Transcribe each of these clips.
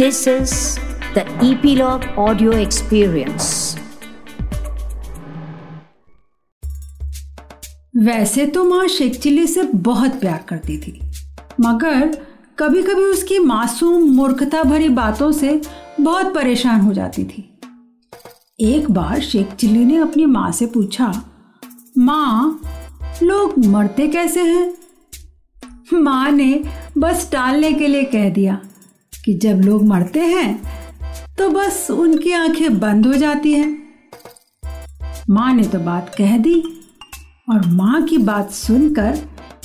This is the Epilogue Audio Experience. वैसे तो माँ शेख चिल्ली से बहुत प्यार करती थी, मगर कभी कभी उसकी मासूम मूर्खता भरी बातों से बहुत परेशान हो जाती थी एक बार शेख चिल्ली ने अपनी माँ से पूछा, माँ, लोग मरते कैसे हैं माँ ने बस टालने के लिए कह दिया कि जब लोग मरते हैं तो बस उनकी आँखें बंद हो जाती हैं। माँ ने तो बात कह दी और माँ की बात सुनकर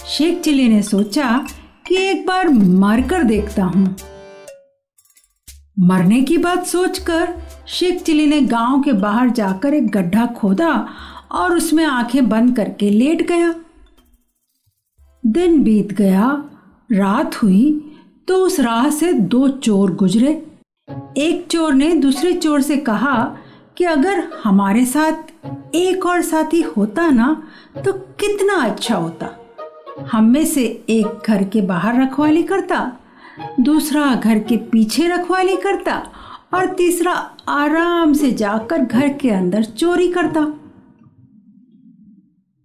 शेख चिली ने सोचा कि एक बार मर कर देखता हूँ। मरने की बात सोचकर शेख चिली ने गाँव के बाहर जाकर एक गड्ढा खोदा और उसमें आँखें बंद करके लेट गया। दिन बीत गया, रात हुई तो उस राह से दो चोर गुजरे। एक चोर ने दूसरे चोर से कहा कि अगर हमारे साथ एक और साथी होता ना तो कितना अच्छा होता। हम में से एक घर के बाहर रखवाली करता, दूसरा घर के पीछे रखवाली करता और तीसरा आराम से जाकर घर के अंदर चोरी करता।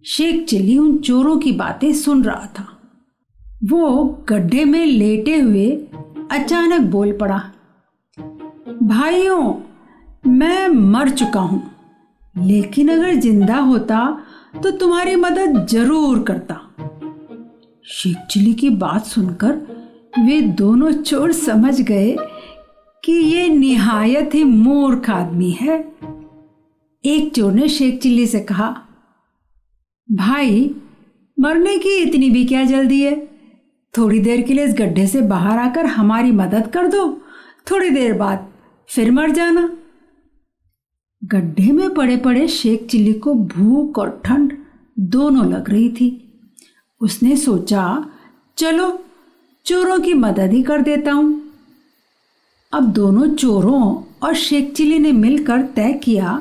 शेख चिल्ली उन चोरों की बातें सुन रहा था। वो गड्ढे में लेटे हुए अचानक बोल पड़ा, भाइयों, मैं मर चुका हूँ, लेकिन अगर ज़िंदा होता तो तुम्हारी मदद ज़रूर करता। शेख चिली की बात सुनकर वे दोनों चोर समझ गए कि ये निहायत ही मूर्ख आदमी है। एक चोर ने शेख चिल्ली से कहा, भाई, मरने की इतनी भी क्या जल्दी है? थोड़ी देर के लिए इस गड्ढे से बाहर आकर हमारी मदद कर दो। थोड़ी देर बाद फिर मर जाना। गड्ढे में पड़े पड़े शेख चिल्ली को भूख और ठंड दोनों लग रही थी। उसने सोचा, चलो, चोरों की मदद ही कर देता हूँ। अब दोनों चोरों और शेख चिल्ली ने मिलकर तय किया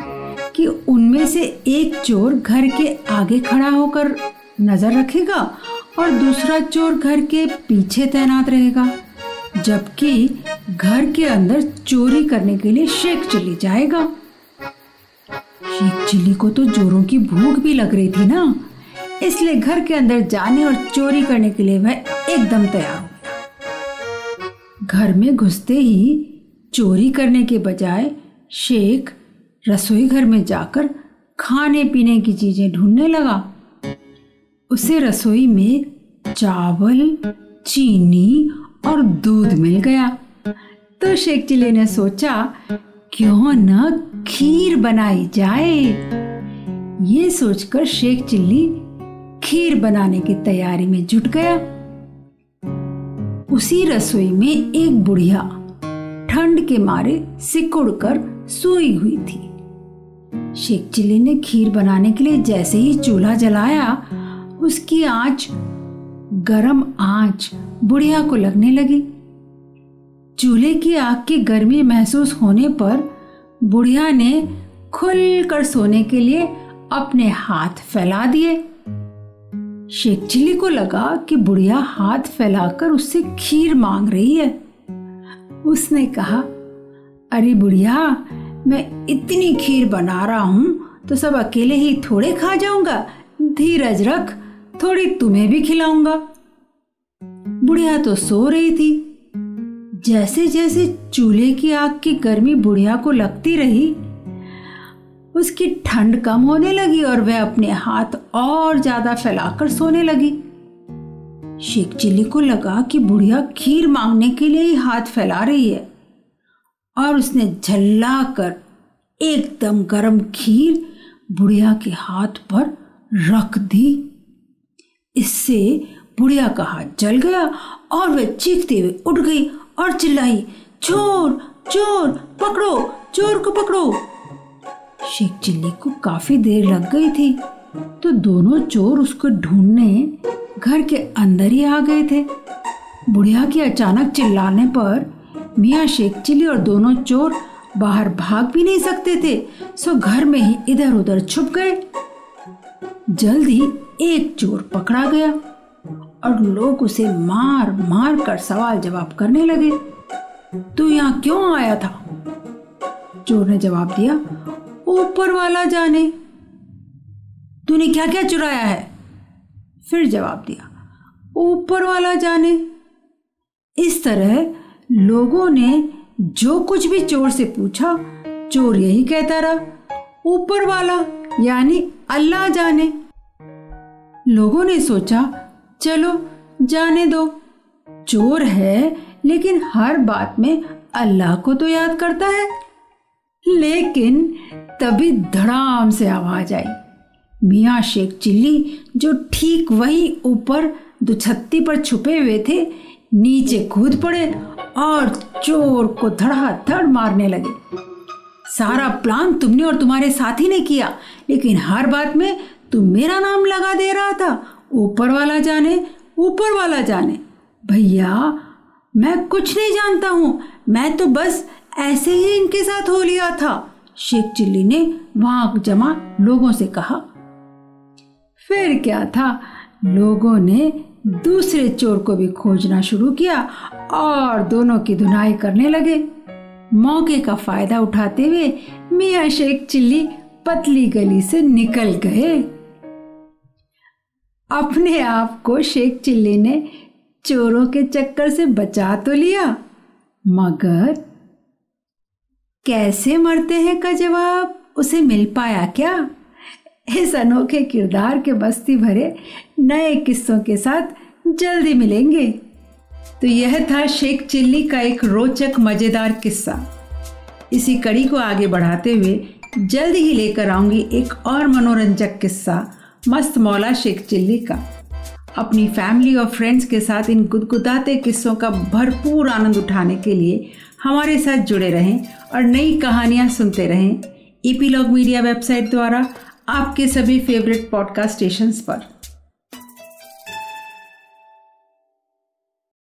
कि उनमें से एक चोर घर के आगे खड़ा होकर नज़र रखेगा और दूसरा चोर घर के पीछे तैनात रहेगा, जबकि घर के अंदर चोरी करने के लिए शेख चिल्ली जाएगा। शेख चिल्ली को तो चोरों की भूख भी लग रही थी ना, इसलिए घर के अंदर जाने और चोरी करने के लिए वह एकदम तैयार हो गया। घर में घुसते ही चोरी करने के बजाय शेख रसोई घर में जाकर खाने पीने की चीज़ें ढूँढने लगा। उसे रसोई में चावल, चीनी और दूध मिल गया। तो शेख चिल्ले ने सोचा, क्यों न खीर बनाई जाए? ये सोचकर शेख चिल्ली खीर बनाने की तैयारी में जुट गया। उसी रसोई में एक बुढ़िया ठंड के मारे सिकुड़ कर सोई हुई थी। शेख चिल्ली ने खीर बनाने के लिए जैसे ही चूल्हा जलाया उसकी आँच, गरम आँच बुढ़िया को लगने लगी। चूल्हे की आग की गर्मी महसूस होने पर बुढ़िया ने खुलकर सोने के लिए अपने हाथ फैला दिए। शेख चिली को लगा कि बुढ़िया हाथ फैलाकर उससे खीर मांग रही है। उसने कहा, अरे बुढ़िया, मैं इतनी खीर बना रहा हूँ तो सब अकेले ही थोड़े खा जाऊँगा। धीरज रख थोड़ी तुम्हें भी खिलाऊँगा। बुढ़िया तो सो रही थी। जैसे जैसे चूल्हे की आग की गर्मी बुढ़िया को लगती रही, उसकी ठंड कम होने लगी और वह अपने हाथ और ज़्यादा फैलाकर सोने लगी। शेख चिल्ली को लगा कि बुढ़िया खीर मांगने के लिए ही हाथ फैला रही है और उसने झल्ला कर एकदम गर्म खीर बुढ़िया के हाथ पर रख दी। इससे बुढ़िया का हाथ जल गया और वह चीखते हुए उठ गई और चिल्लाई, चोर चोर, पकड़ो, चोर को पकड़ो। शेख चिल्ली को काफ़ी देर लग गई थी तो दोनों चोर उसको ढूँढने घर के अंदर ही आ गए थे। बुढ़िया के अचानक चिल्लाने पर मियाँ शेख चिल्ली और दोनों चोर बाहर भाग भी नहीं सकते थे, सो घर में ही इधर उधर छुप गए। जल्दी एक चोर पकड़ा गया और लोग उसे मार मार कर सवाल जवाब करने लगे। तू यहाँ क्यों आया था? चोर ने जवाब दिया, ऊपर वाला जाने। तूने क्या क्या चुराया है? फिर जवाब दिया, ऊपर वाला जाने। इस तरह लोगों ने जो कुछ भी चोर से पूछा, चोर यही कहता रहा, ऊपर वाला, यानी अल्लाह जाने। लोगों ने सोचा, चलो, जाने दो। चोर है, लेकिन हर बात में अल्लाह को तो याद करता है। लेकिन तभी धड़ाम से आवाज़ आई। मियाँ शेख चिल्ली, जो ठीक वही ऊपर दुछत्ती पर छुपे हुए थे, नीचे कूद पड़े और चोर को धड़ाधड़ मारने लगे। सारा प्लान तुमने और तुम्हारे साथी ने किया, लेकिन हर बात में तुम मेरा नाम लगा दे रहा था। ऊपर वाला जाने, ऊपर वाला जाने। भैया, मैं कुछ नहीं जानता हूँ। मैं तो बस ऐसे ही इनके साथ हो लिया था। शेख चिल्ली ने वहाँ जमा लोगों से कहा। फिर क्या था? लोगों ने दूसरे चोर को भी खोजना शुरू किया और दोनों की धुनाई करने लगे। मौके का फ़ायदा उठाते हुए मियाँ शेख चिल्ली पतली गली से निकल गए। अपने आप को शेख चिल्ली ने चोरों के चक्कर से बचा तो लिया, मगर कैसे मरते हैं का जवाब? उसे मिल पाया क्या? इस अनोखे किरदार के बस्ती भरे नए किस्सों के साथ जल्दी मिलेंगे। तो यह था शेख चिल्ली का एक रोचक, मज़ेदार किस्सा। इसी कड़ी को आगे बढ़ाते हुए जल्द ही लेकर आऊँगी एक और मनोरंजक किस्सा, मस्त मौला शेख चिल्ली का। अपनी फैमिली और फ्रेंड्स के साथ इन गुदगुदाते किस्सों का भरपूर आनंद उठाने के लिए हमारे साथ जुड़े रहें और नई कहानियाँ सुनते रहें। ईपीलॉग मीडिया वेबसाइट द्वारा आपके सभी फेवरेट पॉडकास्ट स्टेशंस पर।